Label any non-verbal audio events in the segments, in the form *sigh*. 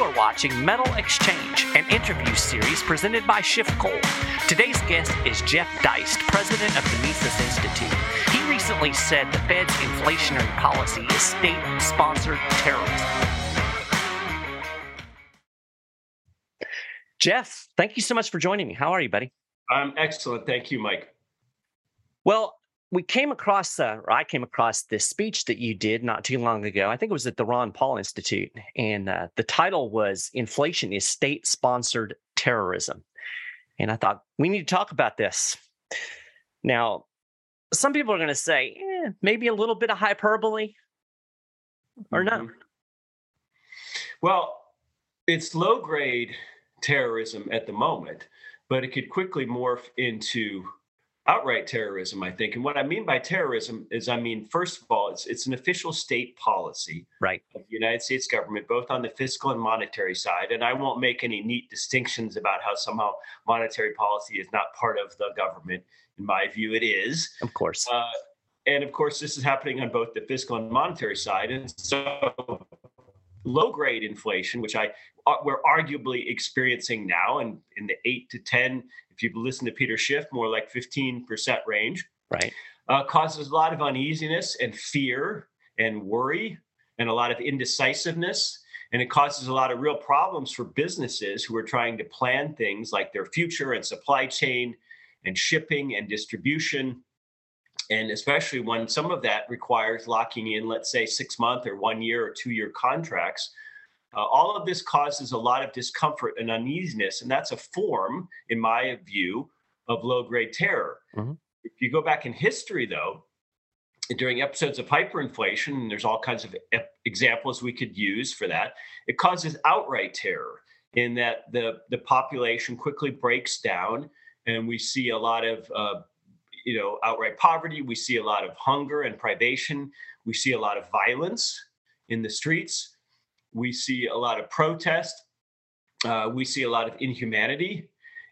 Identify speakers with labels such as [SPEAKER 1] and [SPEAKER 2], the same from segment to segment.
[SPEAKER 1] are watching Metal Exchange, an interview series presented by SchiffGold. Today's guest is Jeff Deist, president of the Mises Institute. He recently said the Fed's inflationary policy is state sponsored terrorism. Jeff, thank you so much for joining me. How are you, buddy?
[SPEAKER 2] I'm excellent. Thank you, Mike.
[SPEAKER 1] Well, we came across, uh, or I came across this speech that you did not too long ago. I think it was at the Ron Paul Institute, and uh, the title was "Inflation is State-Sponsored Terrorism." And I thought we need to talk about this. Now, some people are going to say eh, maybe a little bit of hyperbole, or mm-hmm. no.
[SPEAKER 2] Well, it's low-grade terrorism at the moment, but it could quickly morph into outright terrorism, I think. And what I mean by terrorism is, I mean, first of all, it's it's an official state policy
[SPEAKER 1] right.
[SPEAKER 2] of the United States government, both on the fiscal and monetary side. And I won't make any neat distinctions about how somehow monetary policy is not part of the government. In my view, it is.
[SPEAKER 1] Of course.
[SPEAKER 2] Uh, and of course, this is happening on both the fiscal and monetary side. And so low grade inflation, which I uh, we're arguably experiencing now, and in the eight to ten you listen to Peter Schiff, more like 15% range.
[SPEAKER 1] Right.
[SPEAKER 2] Uh, causes a lot of uneasiness and fear and worry and a lot of indecisiveness. And it causes a lot of real problems for businesses who are trying to plan things like their future and supply chain and shipping and distribution. And especially when some of that requires locking in, let's say, six month or one year or two year contracts uh, all of this causes a lot of discomfort and uneasiness, and that's a form, in my view, of low grade terror. Mm-hmm. If you go back in history, though, during episodes of hyperinflation, and there's all kinds of examples we could use for that, it causes outright terror in that the, the population quickly breaks down, and we see a lot of uh, you know outright poverty. We see a lot of hunger and privation. We see a lot of violence in the streets we see a lot of protest. Uh, we see a lot of inhumanity.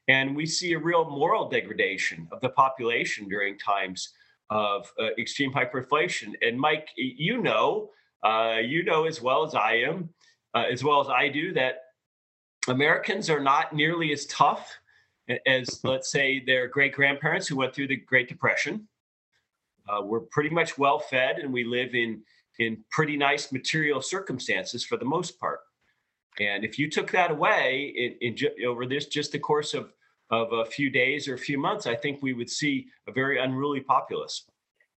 [SPEAKER 2] And we see a real moral degradation of the population during times of uh, extreme hyperinflation. And Mike, you know, uh, you know as well as I am, uh, as well as I do, that Americans are not nearly as tough as, let's say, their great grandparents who went through the Great Depression. Uh, we're pretty much well fed and we live in in pretty nice material circumstances for the most part. And if you took that away in, in over this just the course of of a few days or a few months, I think we would see a very unruly populace.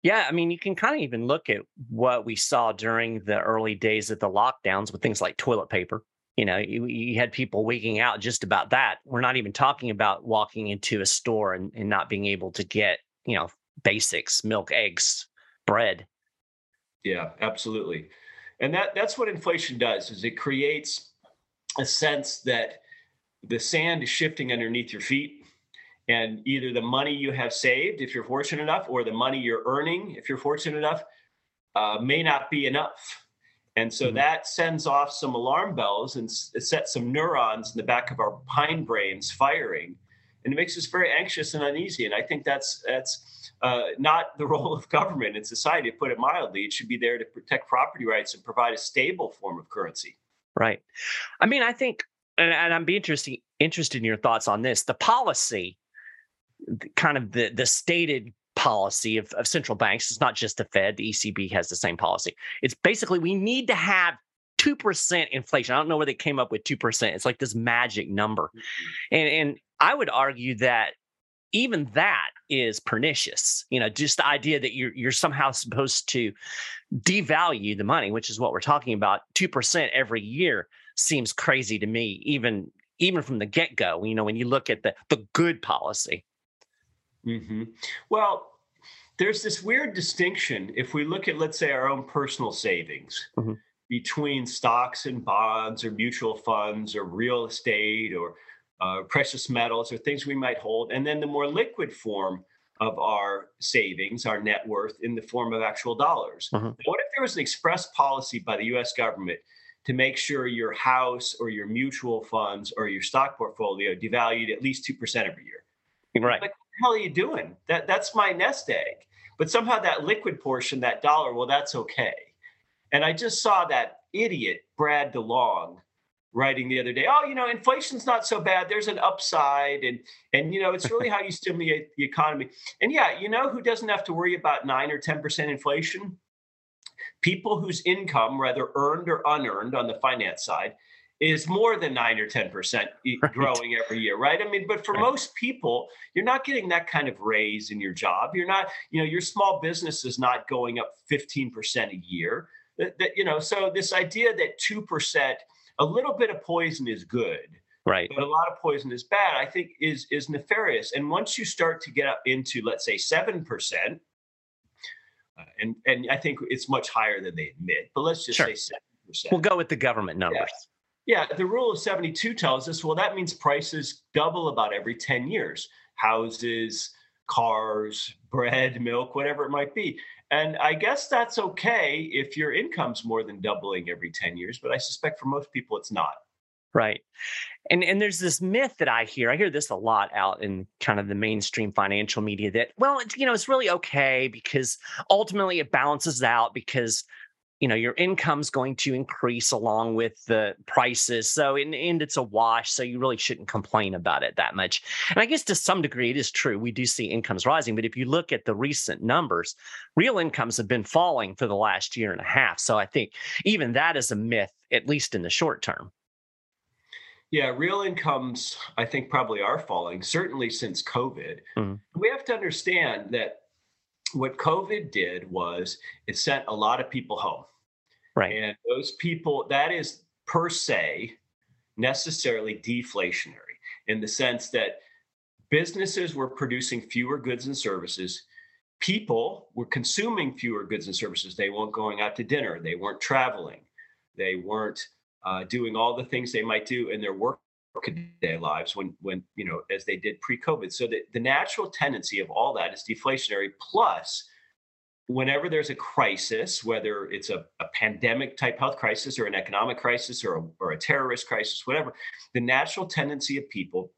[SPEAKER 1] Yeah, I mean, you can kind of even look at what we saw during the early days of the lockdowns with things like toilet paper. You know, you, you had people wigging out just about that. We're not even talking about walking into a store and, and not being able to get, you know, basics, milk, eggs, bread.
[SPEAKER 2] Yeah, absolutely. And that that's what inflation does is it creates a sense that the sand is shifting underneath your feet and either the money you have saved if you're fortunate enough or the money you're earning if you're fortunate enough uh, may not be enough and so mm-hmm. that sends off some alarm bells and sets some neurons in the back of our pine brains firing and it makes us very anxious and uneasy and i think that's that's uh, not the *laughs* role of government and society, to put it mildly. It should be there to protect property rights and provide a stable form of currency.
[SPEAKER 1] Right. I mean, I think, and, and I'm be interested interested in your thoughts on this. The policy, kind of the the stated policy of, of central banks. It's not just the Fed. The ECB has the same policy. It's basically we need to have 2% inflation. I don't know where they came up with 2%. It's like this magic number. Mm-hmm. And and I would argue that even that is pernicious. You know, just the idea that you're you're somehow supposed to devalue the money, which is what we're talking about. Two percent every year seems crazy to me, even even from the get go. You know, when you look at the the good policy.
[SPEAKER 2] Mm-hmm. Well, there's this weird distinction if we look at, let's say, our own personal savings. Mm-hmm. Between stocks and bonds, or mutual funds, or real estate, or uh, precious metals or things we might hold, and then the more liquid form of our savings, our net worth, in the form of actual dollars. Uh-huh. What if there was an express policy by the US government to make sure your house or your mutual funds or your stock portfolio devalued at least 2% every year?
[SPEAKER 1] Right.
[SPEAKER 2] Like, what the hell are you doing? That, that's my nest egg. But somehow that liquid portion, that dollar, well, that's okay. And I just saw that idiot, Brad DeLong, writing the other day, oh, you know, inflation's not so bad. There's an upside, and and you know, it's really how you stimulate the economy. And yeah, you know, who doesn't have to worry about nine or ten percent inflation? People whose income, whether earned or unearned, on the finance side, is more than nine or 10% *laughs* right. growing every year, right? I mean, but for right. most people, you're not getting that kind of raise in your job. You're not, you know, your small business is not going up 15% a year. That, that you know, so this idea that 2%, a little bit of poison is good.
[SPEAKER 1] Right.
[SPEAKER 2] But a lot of poison is bad, I think is is nefarious. And once you start to get up into, let's say, 7%, uh, and, and I think it's much higher than they admit, but let's just sure. say 7%.
[SPEAKER 1] We'll go with the government numbers.
[SPEAKER 2] Yeah yeah, the rule of 72 tells us well, that means prices double about every 10 years houses, cars, bread, milk, whatever it might be. And I guess that's okay if your income's more than doubling every 10 years, but I suspect for most people it's not.
[SPEAKER 1] Right. And and there's this myth that I hear. I hear this a lot out in kind of the mainstream financial media that well, it's, you know, it's really okay because ultimately it balances out because you know your income's going to increase along with the prices so in the end it's a wash so you really shouldn't complain about it that much and i guess to some degree it is true we do see incomes rising but if you look at the recent numbers real incomes have been falling for the last year and a half so i think even that is a myth at least in the short term
[SPEAKER 2] yeah, real incomes, I think, probably are falling, certainly since COVID. Mm-hmm. We have to understand that what COVID did was it sent a lot of people home.
[SPEAKER 1] Right.
[SPEAKER 2] And those people, that is per se necessarily deflationary in the sense that businesses were producing fewer goods and services. People were consuming fewer goods and services. They weren't going out to dinner. They weren't traveling. They weren't uh, doing all the things they might do in their work day lives when when you know as they did pre-covid so the, the natural tendency of all that is deflationary plus whenever there's a crisis, whether it's a, a, pandemic type health crisis or an economic crisis or a, or a terrorist crisis, whatever, the natural tendency of people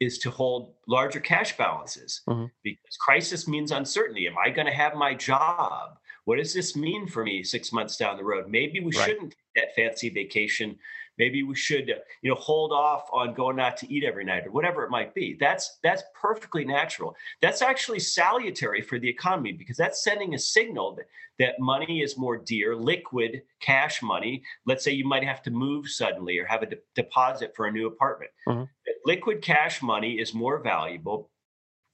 [SPEAKER 2] is to hold larger cash balances mm-hmm. because crisis means uncertainty. Am I going to have my job? What does this mean for me six months down the road? Maybe we right. shouldn't take that fancy vacation maybe we should you know hold off on going out to eat every night or whatever it might be. That's that's perfectly natural. That's actually salutary for the economy because that's sending a signal that, that money is more dear liquid cash money. Let's say you might have to move suddenly or have a de- deposit for a new apartment. Mm-hmm. liquid cash money is more valuable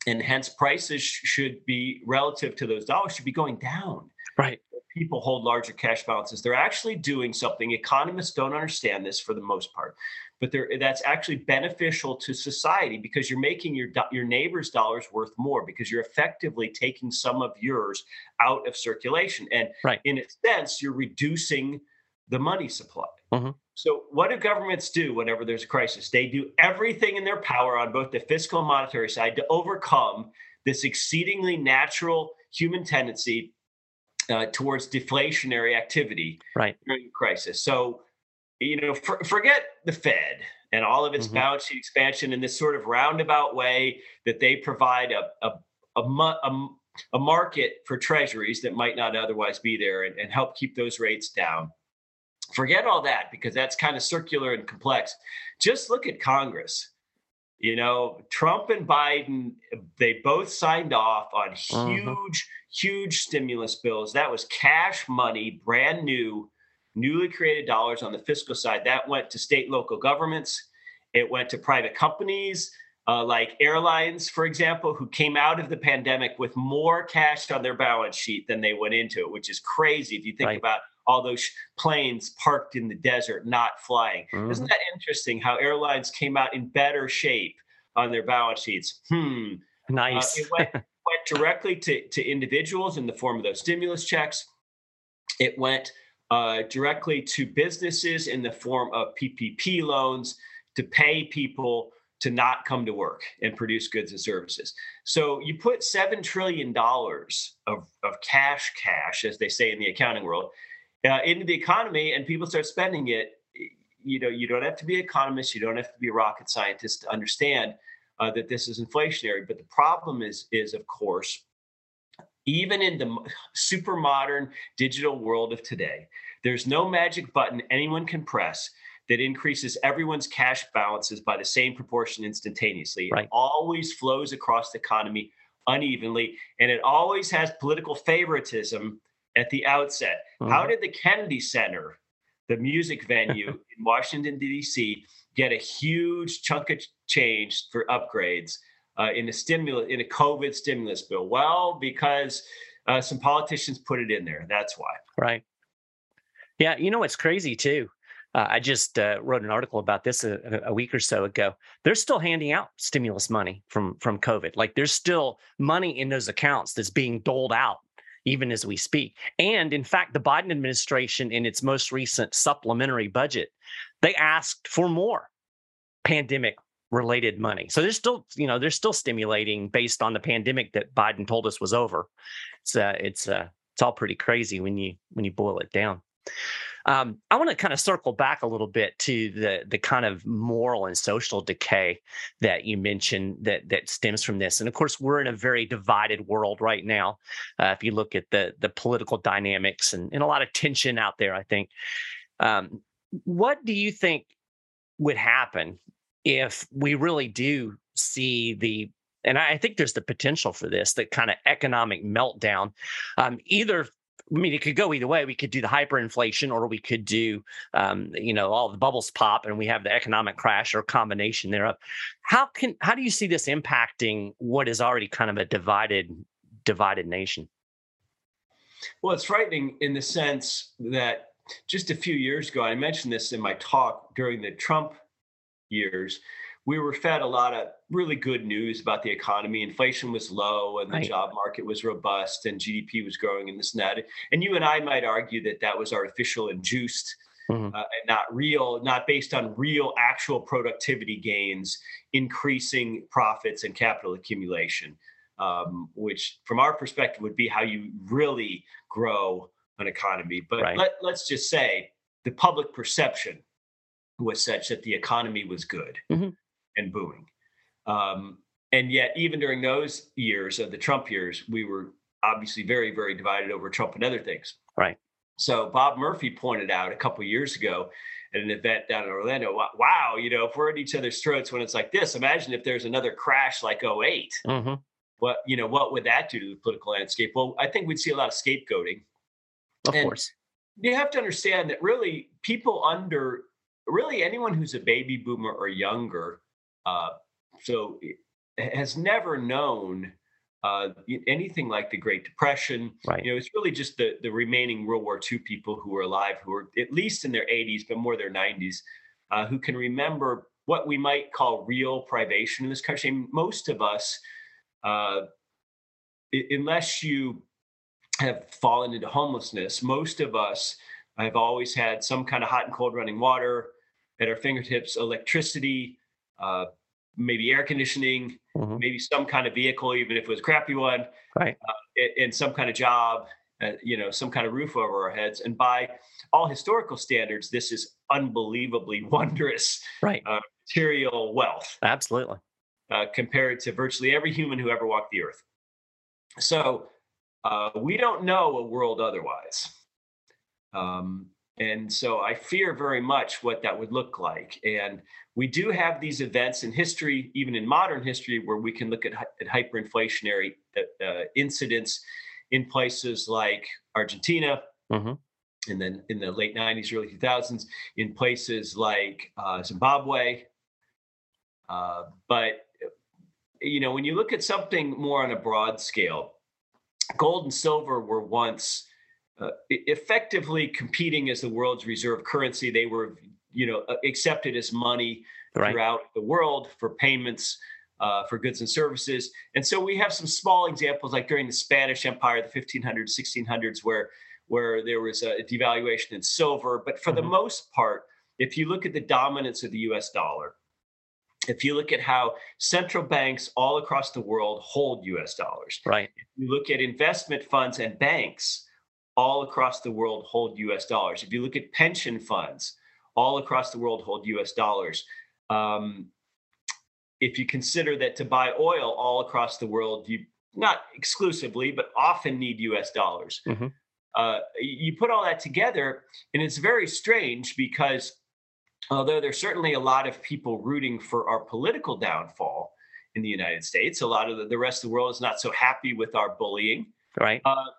[SPEAKER 2] and hence prices should be relative to those dollars should be going down.
[SPEAKER 1] Right
[SPEAKER 2] people hold larger cash balances. They're actually doing something. Economists don't understand this for the most part, but that's actually beneficial to society because you're making your your neighbor's dollars worth more because you're effectively taking some of yours out of circulation, and
[SPEAKER 1] right.
[SPEAKER 2] in a sense, you're reducing the money supply. Mm-hmm. So, what do governments do whenever there's a crisis? They do everything in their power on both the fiscal and monetary side to overcome this exceedingly natural human tendency uh, towards deflationary activity
[SPEAKER 1] right.
[SPEAKER 2] during the crisis. So, you know, for, forget the Fed and all of its mm-hmm. balance sheet expansion in this sort of roundabout way that they provide a, a, a, a, a market for treasuries that might not otherwise be there and, and help keep those rates down. Forget all that because that's kind of circular and complex. Just look at Congress. You know, Trump and Biden, they both signed off on mm-hmm. huge. Huge stimulus bills. That was cash money, brand new, newly created dollars on the fiscal side. That went to state local governments. It went to private companies uh, like airlines, for example, who came out of the pandemic with more cash on their balance sheet than they went into it, which is crazy if you think right. about all those planes parked in the desert not flying. Mm-hmm. Isn't that interesting how airlines came out in better shape on their balance sheets? Hmm.
[SPEAKER 1] Nice.
[SPEAKER 2] Uh, it went, *laughs* went directly to, to individuals in the form of those stimulus checks. It went uh, directly to businesses in the form of PPP loans to pay people to not come to work and produce goods and services. So you put $7 trillion of, of cash, cash, as they say in the accounting world, uh, into the economy and people start spending it, you know, you don't have to be an economist, you don't have to be a rocket scientist to understand uh, that this is inflationary. But the problem is, is of course, even in the super modern digital world of today, there's no magic button anyone can press that increases everyone's cash balances by the same proportion instantaneously.
[SPEAKER 1] Right.
[SPEAKER 2] It always flows across the economy unevenly, and it always has political favoritism at the outset.
[SPEAKER 1] Mhm.
[SPEAKER 2] How did the Kennedy Center, the music *laughs* venue in Washington, D.C., get a huge chunk of change for upgrades uh, in a stimulus in a COVID stimulus bill? Well, because uh, some politicians put it in there. That's why.
[SPEAKER 1] Right. Yeah, you know what's crazy too. Uh, I just uh, wrote an article about this a, a week or so ago. They're still handing out stimulus money from from COVID. Like there's still money in those accounts that's being doled out even as we speak. And in fact, the Biden administration, in its most recent supplementary budget, they asked for more pandemic related money. So they're still, you know, they're still stimulating based on the pandemic that Biden told us was over. It's uh, it's uh, it's all pretty crazy when you when you boil it down. Um, I want to kind of circle back a little bit to the the kind of moral and social decay that you mentioned that that stems from this. And of course, we're in a very divided world right now. Uh, if you look at the the political dynamics and, and a lot of tension out there, I think. Um, what do you think would happen if we really do see the and I think there's the potential for this, the kind of economic meltdown, um, either I mean, it could go either way. We could do the hyperinflation, or we could do, um, you know, all the bubbles pop, and we have the economic crash, or combination thereof. How can how do you see this impacting what is already kind of a divided divided nation?
[SPEAKER 2] Well, it's frightening in the sense that just a few years ago, I mentioned this in my talk during the Trump years, we were fed a lot of really good news about the economy. Inflation was low and the
[SPEAKER 1] Right.
[SPEAKER 2] job market was robust and GDP was growing and this and that. And you and I might argue that that was artificial and juiced
[SPEAKER 1] Mhm.
[SPEAKER 2] uh, and not real, not based on real actual productivity gains, increasing profits and capital accumulation, um, which from our perspective would be how you really grow an economy. But
[SPEAKER 1] Right.
[SPEAKER 2] let, let's just say the public perception was such that the economy was good
[SPEAKER 1] Mhm.
[SPEAKER 2] and booming. Um, and yet, even during those years of the Trump years, we were obviously very, very divided over Trump and other things.
[SPEAKER 1] Right.
[SPEAKER 2] So Bob Murphy pointed out a couple years ago at an event down in Orlando, wow, you know, if we're at each other's throats when it's like this, imagine if there's another crash like 08.
[SPEAKER 1] Mhm.
[SPEAKER 2] What, you know, what would that do to the political landscape? Well, I think we'd see a lot of scapegoating
[SPEAKER 1] Of
[SPEAKER 2] And-
[SPEAKER 1] course.
[SPEAKER 2] you have to understand that really people under really anyone who's a baby boomer or younger uh, so has never known uh, anything like the great depression
[SPEAKER 1] Right.
[SPEAKER 2] you know it's really just the the remaining world war ii people who are alive who are at least in their 80s but more their 90s uh, who can remember what we might call real privation in this country most of us uh, unless you have fallen into homelessness. Most of us have always had some kind of hot and cold running water at our fingertips, electricity, uh, maybe air conditioning,
[SPEAKER 1] Mhm.
[SPEAKER 2] maybe some kind of vehicle, even if it was a crappy one,
[SPEAKER 1] Right.
[SPEAKER 2] and, and some kind of job, uh, you know, some kind of roof over our heads. And by all historical standards, this is unbelievably *laughs* wondrous
[SPEAKER 1] Right.
[SPEAKER 2] material wealth
[SPEAKER 1] Absolutely.
[SPEAKER 2] uh, compared to virtually every human who ever walked the earth. So uh, we don't know a world otherwise. Um, and so I fear very much what that would look like. And we do have these events in history, even in modern history, where we can look at, at hyperinflationary uh, uh, incidents in places like Argentina,
[SPEAKER 1] Mhm.
[SPEAKER 2] and then in the late 90s, early 2000s, in places like uh, Zimbabwe. Uh, but you know, when you look at something more on a broad scale, gold and silver were once uh, effectively competing as the world's reserve currency. They were, you know, uh, accepted as money
[SPEAKER 1] Right.
[SPEAKER 2] throughout the world for payments uh, for goods and services. And so we have some small examples, like during the Spanish Empire, the 1500s, 1600s, where where there was a devaluation in silver. But for the
[SPEAKER 1] Mhm.
[SPEAKER 2] most part, if you look at the dominance of the U.S. dollar, if you look at how central banks all across the world hold US dollars,
[SPEAKER 1] Right.
[SPEAKER 2] you look at investment funds and banks all across the world hold US dollars. If you look at pension funds all across the world hold US dollars. Um, if you consider that to buy oil all across the world, you not exclusively, but often need US dollars.
[SPEAKER 1] Mhm.
[SPEAKER 2] Uh, you put all that together, and it's very strange because although there's certainly a lot of people rooting for our political downfall in the United States, a lot of the, the rest of the world is not so happy with our bullying.
[SPEAKER 1] Right. Uh,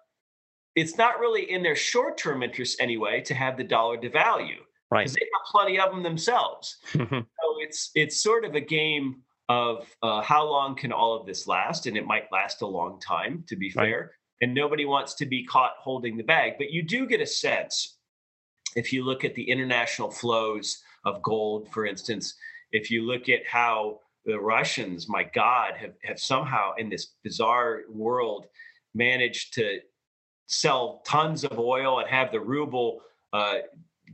[SPEAKER 2] it's not really in their short-term interest anyway to have the dollar devalue
[SPEAKER 1] right.
[SPEAKER 2] because they have plenty of them themselves. Mm-hmm. so it's it's sort of a game of uh, how long can all of this last? And it might last a long time to be fair. Right. and nobody wants to be caught holding the bag. But you do get a sense if you look at the international flows of gold for instance if you look at how the russians my god have, have somehow in this bizarre world managed to sell tons of oil and have the ruble uh,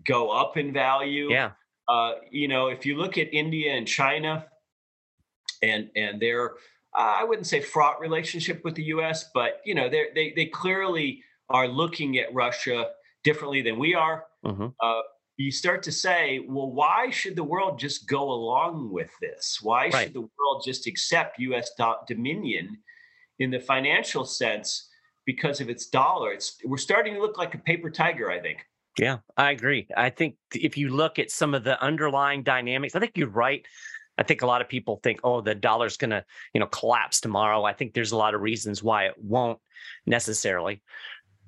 [SPEAKER 2] go up in value.
[SPEAKER 1] Yeah.
[SPEAKER 2] Uh, you know, if you look at India and China, and and their uh, I wouldn't say fraught relationship with the U.S., but you know, they they they clearly are looking at Russia differently than we are. Mm-hmm. Uh, you start to say, well, why should the world just go along with this? Why right. should the world just accept U.S. Do- dominion in the financial sense? Because of its dollar. It's we're starting to look like a paper tiger, I think.
[SPEAKER 1] Yeah, I agree. I think if you look at some of the underlying dynamics, I think you're right. I think a lot of people think, oh, the dollar's going to, you know, collapse tomorrow. I think there's a lot of reasons why it won't necessarily.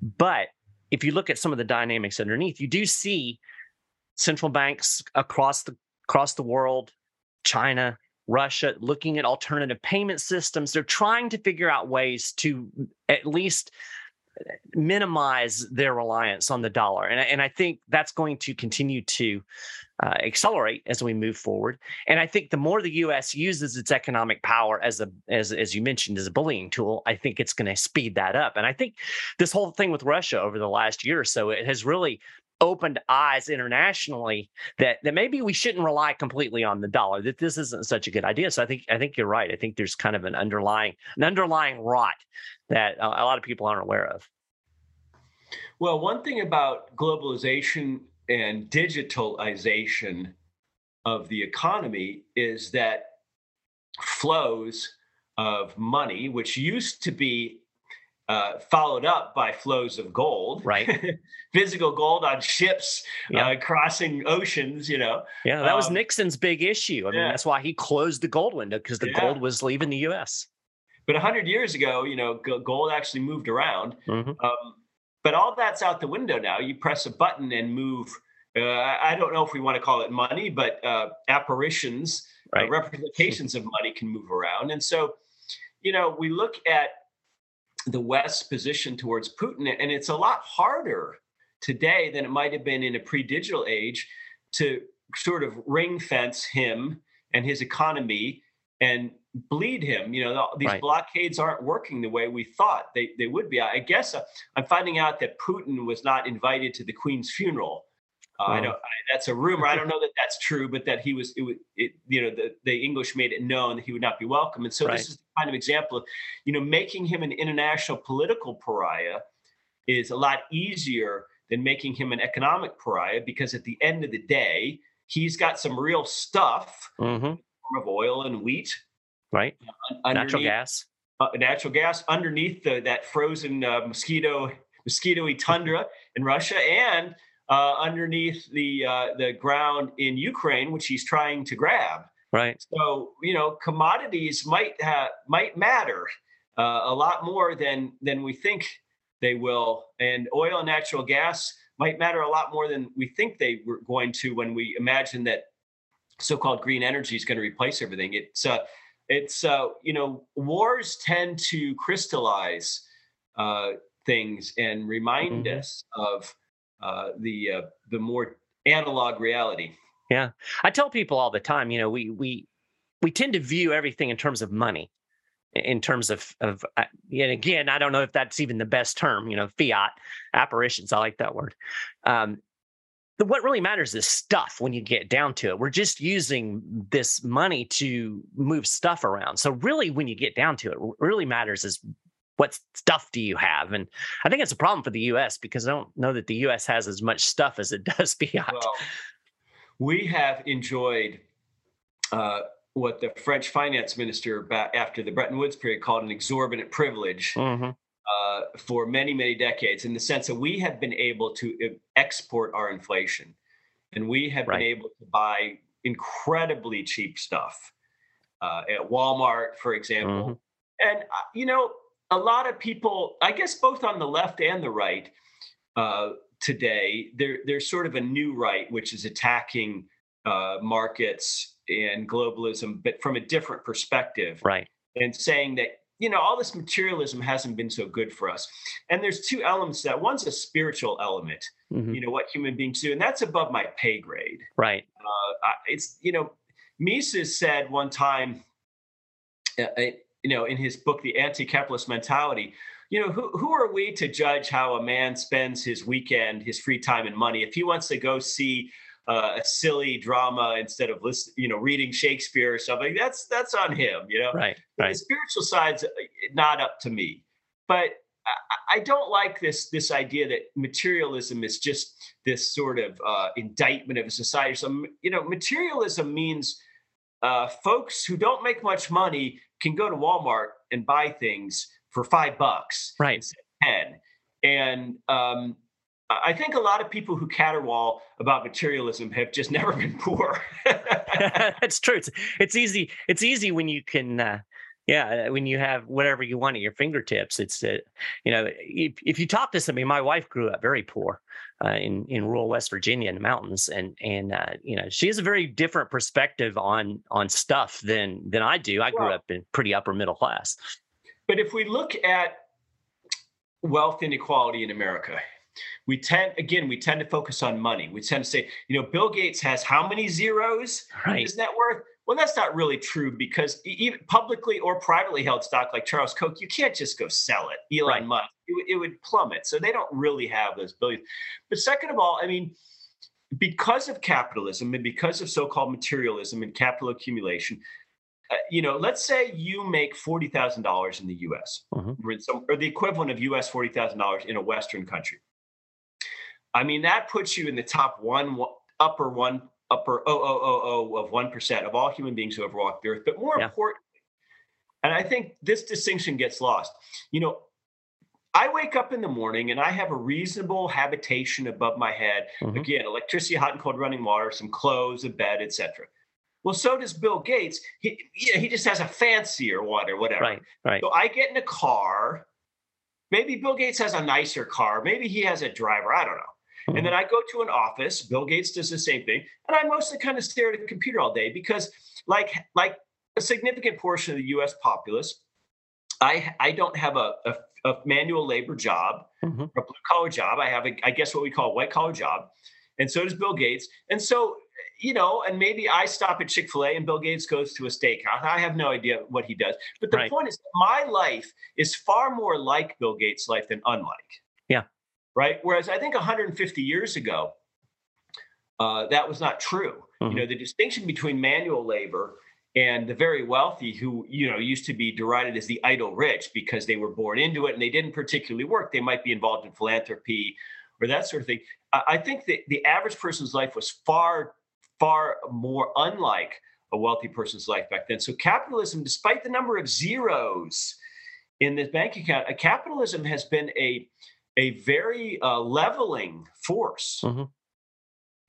[SPEAKER 1] But if you look at some of the dynamics underneath, you do see central banks across the across the world, China, Russia looking at alternative payment systems. They're trying to figure out ways to at least minimize their reliance on the dollar. And, and I think that's going to continue to uh, accelerate as we move forward. And I think the more the U.S. uses its economic power as a as as you mentioned as a bullying tool, I think it's going to speed that up. And I think this whole thing with Russia over the last year or so, it has really opened eyes internationally that that maybe we shouldn't rely completely on the dollar that this isn't such a good idea. So i think i think you're right. I think there's kind of an underlying an underlying rot that a, a lot of people aren't aware of.
[SPEAKER 2] Well one thing about globalization and digitalization of the economy is that flows of money which used to be uh, followed up by flows of gold,
[SPEAKER 1] right? *laughs*
[SPEAKER 2] Physical gold on ships yeah. uh, crossing oceans, you know.
[SPEAKER 1] Yeah, that um, was Nixon's big issue. I mean, yeah. that's why he closed the gold window because the yeah. gold was leaving the U.S.
[SPEAKER 2] But 100 years ago, you know, gold actually moved around. Mm-hmm. Um, but all that's out the window now. You press a button and move. Uh, I don't know if we want to call it money, but uh, apparitions, uh, right. representations of money can move around. And so, you know, we look at the West's position towards Putin. And it's a lot harder today than it might have been in a pre digital age to sort of ring fence him and his economy and bleed him. You know, these right. blockades aren't working the way we thought they, they would be. I guess uh, I'm finding out that Putin was not invited to the Queen's funeral uh, I don't. I, that's a rumor. I don't know that that's true, but that he was. It, it, you know, the, the English made it known that he would not be welcome, and so right. this is the kind of example of, you know, making him an international political pariah is a lot easier than making him an economic pariah because at the end of the day, he's got some real stuff mm-hmm. of oil and wheat,
[SPEAKER 1] right? Uh, natural gas,
[SPEAKER 2] uh, natural gas underneath the, that frozen uh, mosquito mosquitoy tundra in Russia, and uh, underneath the uh, the ground in Ukraine, which he's trying to grab.
[SPEAKER 1] Right.
[SPEAKER 2] So you know, commodities might have might matter uh, a lot more than than we think they will, and oil and natural gas might matter a lot more than we think they were going to when we imagine that so-called green energy is going to replace everything. It's uh, it's uh, you know, wars tend to crystallize uh, things and remind mm-hmm. us of uh, the uh, the more analog reality.
[SPEAKER 1] Yeah, I tell people all the time. You know, we we we tend to view everything in terms of money, in terms of of. Uh, and again, I don't know if that's even the best term. You know, fiat apparitions. I like that word. Um, what really matters is stuff when you get down to it. We're just using this money to move stuff around. So really, when you get down to it, what really matters is what stuff do you have? And I think it's a problem for the U.S. because I don't know that the U.S. has as much stuff as it *laughs* does fiat. Well,
[SPEAKER 2] we have enjoyed uh, what the French finance minister back after the Bretton Woods period called an exorbitant privilege. Mm-hmm. Uh, for many, many decades, in the sense that we have been able to uh, export our inflation. and we have right. been able to buy incredibly cheap stuff uh, at Walmart, for example. Mm-hmm. And, uh, you know, a lot of people, I guess both on the left and the right uh, today, there, there's sort of a new right, which is attacking uh, markets and globalism, but from a different perspective.
[SPEAKER 1] Right.
[SPEAKER 2] And saying that, you know, all this materialism hasn't been so good for us. And there's two elements to that one's a spiritual element, mm-hmm. you know, what human beings do, and that's above my pay grade.
[SPEAKER 1] Right.
[SPEAKER 2] Uh, it's, you know, Mises said one time, uh, you know, in his book, The Anti-Capitalist Mentality, you know, who, who are we to judge how a man spends his weekend, his free time and money? If he wants to go see uh, a silly drama instead of listen, you know, reading Shakespeare or something, that's that's on him, you know.
[SPEAKER 1] Right. right.
[SPEAKER 2] The spiritual side's uh, not up to me, but I, I don't like this this idea that materialism is just this sort of uh, indictment of a society. So, you know, materialism means uh, folks who don't make much money can go to Walmart and buy things for five bucks,
[SPEAKER 1] right?
[SPEAKER 2] Ten, and um, I think a lot of people who caterwaul about materialism have just *laughs* never been poor. *laughs*
[SPEAKER 1] That's true. It's, it's easy. It's easy when you can. Uh, yeah, when you have whatever you want at your fingertips, it's uh, you know if, if you talk to somebody. My wife grew up very poor uh, in in rural West Virginia in the mountains, and and uh, you know she has a very different perspective on on stuff than than I do. I grew well, up in pretty upper middle class.
[SPEAKER 2] But if we look at wealth inequality in America, we tend again we tend to focus on money. We tend to say, you know, Bill Gates has how many zeros right. in his net worth? Well, that's not really true because even publicly or privately held stock like Charles Koch, you can't just go sell it. Elon right. Musk, it, it would plummet. So they don't really have those billions. But second of all, I mean, because of capitalism and because of so-called materialism and capital accumulation, uh, you know, let's say you make forty thousand dollars in the U.S. Mm-hmm. or, some, or the equivalent of U.S. forty thousand dollars in a Western country. I mean, that puts you in the top one, upper one upper oh oh oh oh of one percent of all human beings who have walked the earth. But more yeah. importantly, and I think this distinction gets lost. You know, I wake up in the morning and I have a reasonable habitation above my head. Mm-hmm. Again, electricity, hot and cold running water, some clothes, a bed, etc. Well, so does Bill Gates. He you know, he just has a fancier one or whatever.
[SPEAKER 1] Right, right.
[SPEAKER 2] So I get in a car. Maybe Bill Gates has a nicer car. Maybe he has a driver. I don't know. And then I go to an office. Bill Gates does the same thing, and I mostly kind of stare at a computer all day because, like, like a significant portion of the U.S. populace, I I don't have a, a, a manual labor job, mm-hmm. a blue collar job. I have a, I guess what we call a white collar job, and so does Bill Gates. And so you know, and maybe I stop at Chick fil A and Bill Gates goes to a steakhouse. I have no idea what he does. But the right. point is, my life is far more like Bill Gates' life than unlike right? Whereas I think 150 years ago, uh, that was not true. Mm-hmm. You know, the distinction between manual labor and the very wealthy who you know used to be derided as the idle rich because they were born into it and they didn't particularly work they might be involved in philanthropy or that sort of thing i think that the average person's life was far far more unlike a wealthy person's life back then so capitalism despite the number of zeros in this bank account capitalism has been a a very uh, leveling force.
[SPEAKER 1] Mm-hmm.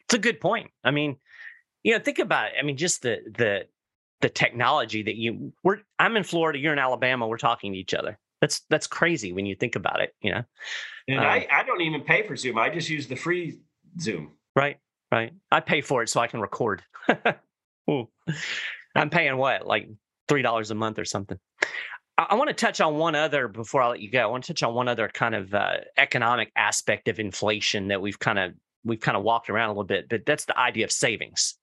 [SPEAKER 1] It's a good point. I mean, you know, think about it. I mean, just the the the technology that you we're I'm in Florida, you're in Alabama, we're talking to each other. That's that's crazy when you think about it, you know.
[SPEAKER 2] And um, I, I don't even pay for Zoom. I just use the free Zoom.
[SPEAKER 1] Right, right. I pay for it so I can record. *laughs* I'm paying what, like three dollars a month or something. I, want to touch on one other before I let you go. I want to touch on one other kind of uh, economic aspect of inflation that we've kind of we've kind of walked around a little bit, but that's the idea of savings.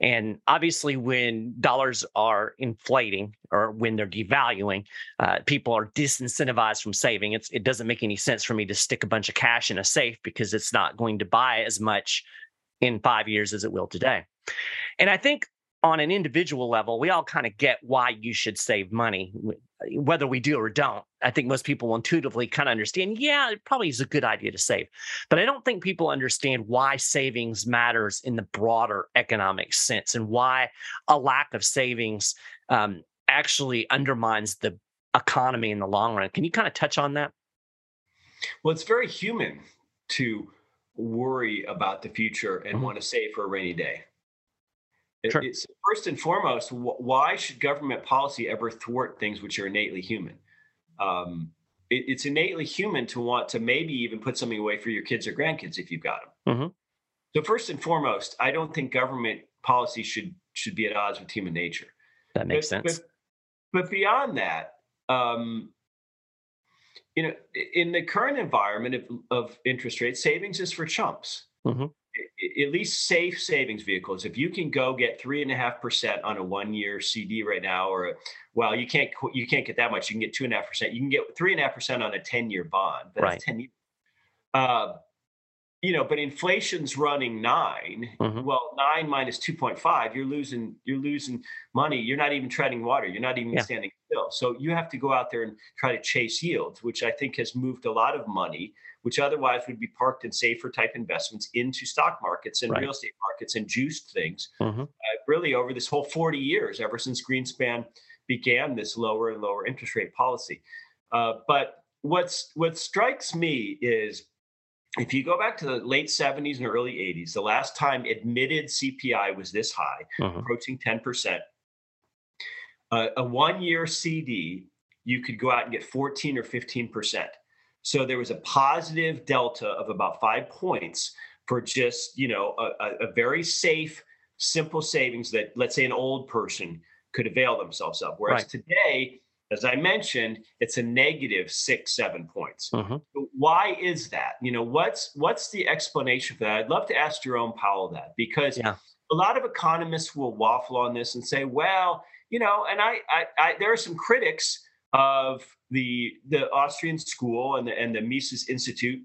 [SPEAKER 1] And obviously, when dollars are inflating or when they're devaluing, uh, people are disincentivized from saving. It's, it doesn't make any sense for me to stick a bunch of cash in a safe because it's not going to buy as much in five years as it will today. And I think on an individual level, we all kind of get why you should save money, whether we do or don't. I think most people intuitively kind of understand, yeah, it probably is a good idea to save. But I don't think people understand why savings matters in the broader economic sense and why a lack of savings um, actually undermines the economy in the long run. Can you kind of touch on that?
[SPEAKER 2] Well, it's very human to worry about the future and mm-hmm. want to save for a rainy day.
[SPEAKER 1] Sure.
[SPEAKER 2] It's first and foremost, why should government policy ever thwart things which are innately human? Um, it, it's innately human to want to maybe even put something away for your kids or grandkids if you've got them. Mm-hmm. So first and foremost, I don't think government policy should should be at odds with human nature.
[SPEAKER 1] That makes
[SPEAKER 2] but,
[SPEAKER 1] sense.
[SPEAKER 2] But, but beyond that, um, you know, in the current environment of, of interest rates, savings is for chumps. Mm-hmm. At least safe savings vehicles. If you can go get three and a half percent on a one-year CD right now, or well, you can't you can't get that much. You can get two and a half percent. You can get three and a half percent on a ten-year bond.
[SPEAKER 1] But right.
[SPEAKER 2] ten years. Uh, you know, but inflation's running 9 mm-hmm. Well, nine minus two point five, you're losing you're losing money. You're not even treading water. You're not even yeah. standing still. So you have to go out there and try to chase yields, which I think has moved a lot of money, which otherwise would be parked in safer type investments into stock markets and right. real estate markets and juiced things. Mm-hmm. Uh, really, over this whole 40 years, ever since Greenspan began this lower and lower interest rate policy. Uh, but what's what strikes me is if you go back to the late 70s and early 80s, the last time admitted CPI was this high, uh-huh. approaching 10%, uh, a one year CD, you could go out and get 14 or 15%. So there was a positive delta of about five points for just, you know, a, a very safe, simple savings that, let's say, an old person could avail themselves of. Whereas right. today, as I mentioned, it's a negative six, seven points. Mm-hmm. Why is that? You know, what's what's the explanation for that? I'd love to ask Jerome Powell that because yeah. a lot of economists will waffle on this and say, well, you know, and I, I, I there are some critics of the the Austrian school and the and the Mises Institute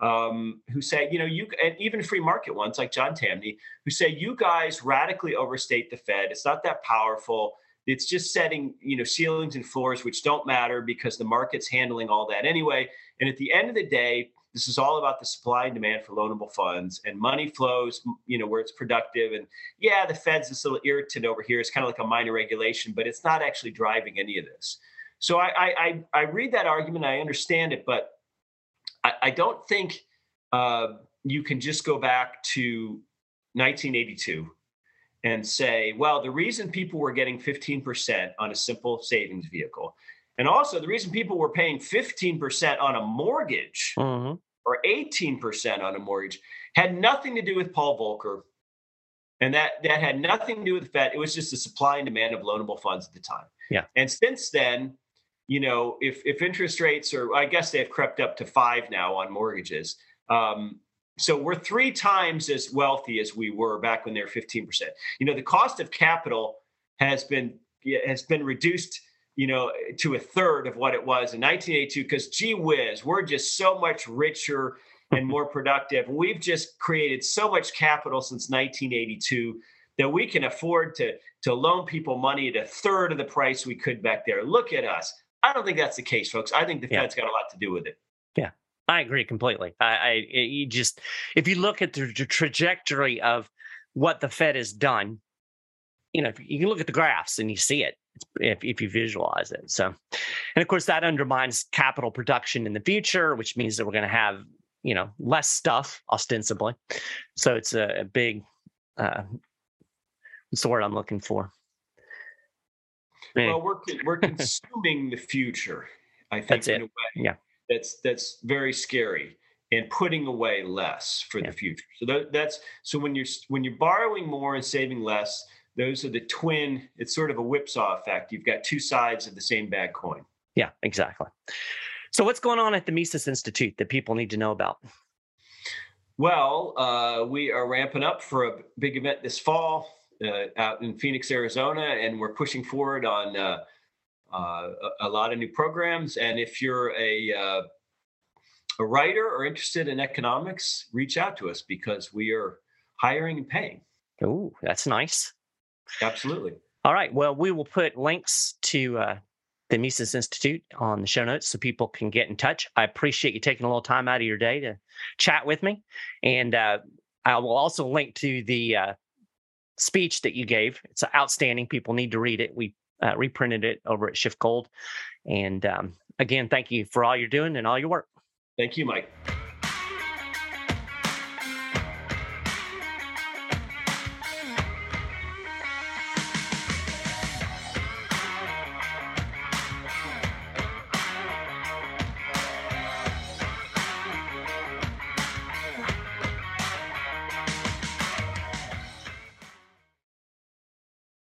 [SPEAKER 2] um, who say, you know, you and even free market ones like John Tamny, who say you guys radically overstate the Fed. It's not that powerful. It's just setting you know ceilings and floors which don't matter because the market's handling all that anyway. And at the end of the day this is all about the supply and demand for loanable funds and money flows you know where it's productive. And yeah the fed's this little irritant over here. It's kind of like a minor regulation but it's not actually driving any of this so i i i read that argument i understand it but i, I don't think uh, you can just go back to 1982 and say, well, the reason people were getting 15% on a simple savings vehicle, and also the reason people were paying 15% on a mortgage mm-hmm. or 18% on a mortgage had nothing to do with Paul Volcker. And that, that had nothing to do with the Fed. It was just the supply and demand of loanable funds at the time.
[SPEAKER 1] Yeah.
[SPEAKER 2] And since then, you know, if if interest rates are, I guess they've crept up to five now on mortgages. Um, so we're three times as wealthy as we were back when they were 15%. You know, the cost of capital has been has been reduced, you know, to a third of what it was in 1982 because gee whiz, we're just so much richer and more *laughs* productive. We've just created so much capital since 1982 that we can afford to to loan people money at a third of the price we could back there. Look at us. I don't think that's the case, folks. I think the yeah. Fed's got a lot to do with it.
[SPEAKER 1] Yeah. I agree completely. I, I you just if you look at the, trajectory of what the Fed has done, you know, you can look at the graphs and you see it if, if you visualize it. So, and of course, that undermines capital production in the future, which means that we're going to have, you know, less stuff ostensibly. So it's a, a big, uh, what's the word I'm looking for?
[SPEAKER 2] Well, we're we're *laughs* consuming the future. I think
[SPEAKER 1] That's it. Yeah
[SPEAKER 2] that's that's very scary and putting away less for yeah. the future. So that, that's so when you're when you're borrowing more and saving less, those are the twin. It's sort of a whipsaw effect. You've got two sides of the same bad coin.
[SPEAKER 1] Yeah, exactly. So what's going on at the Mises Institute that people need to know about?
[SPEAKER 2] Well, uh, we are ramping up for a big event this fall out in Phoenix, Arizona, and we're pushing forward on. Uh, uh, a, a, lot of new programs. And if you're a uh, a writer or interested in economics, reach out to us because we are hiring and paying.
[SPEAKER 1] Oh, that's nice.
[SPEAKER 2] Absolutely.
[SPEAKER 1] All right. Well, we will put links to uh, the Mises Institute on the show notes so people can get in touch. I appreciate you taking a little time out of your day to chat with me. And uh, I will also link to the uh, speech that you gave. It's outstanding. People need to read it. We uh, reprinted it over at SchiffGold. And um, again, thank you for all you're doing and all your work.
[SPEAKER 2] Thank you, Mike.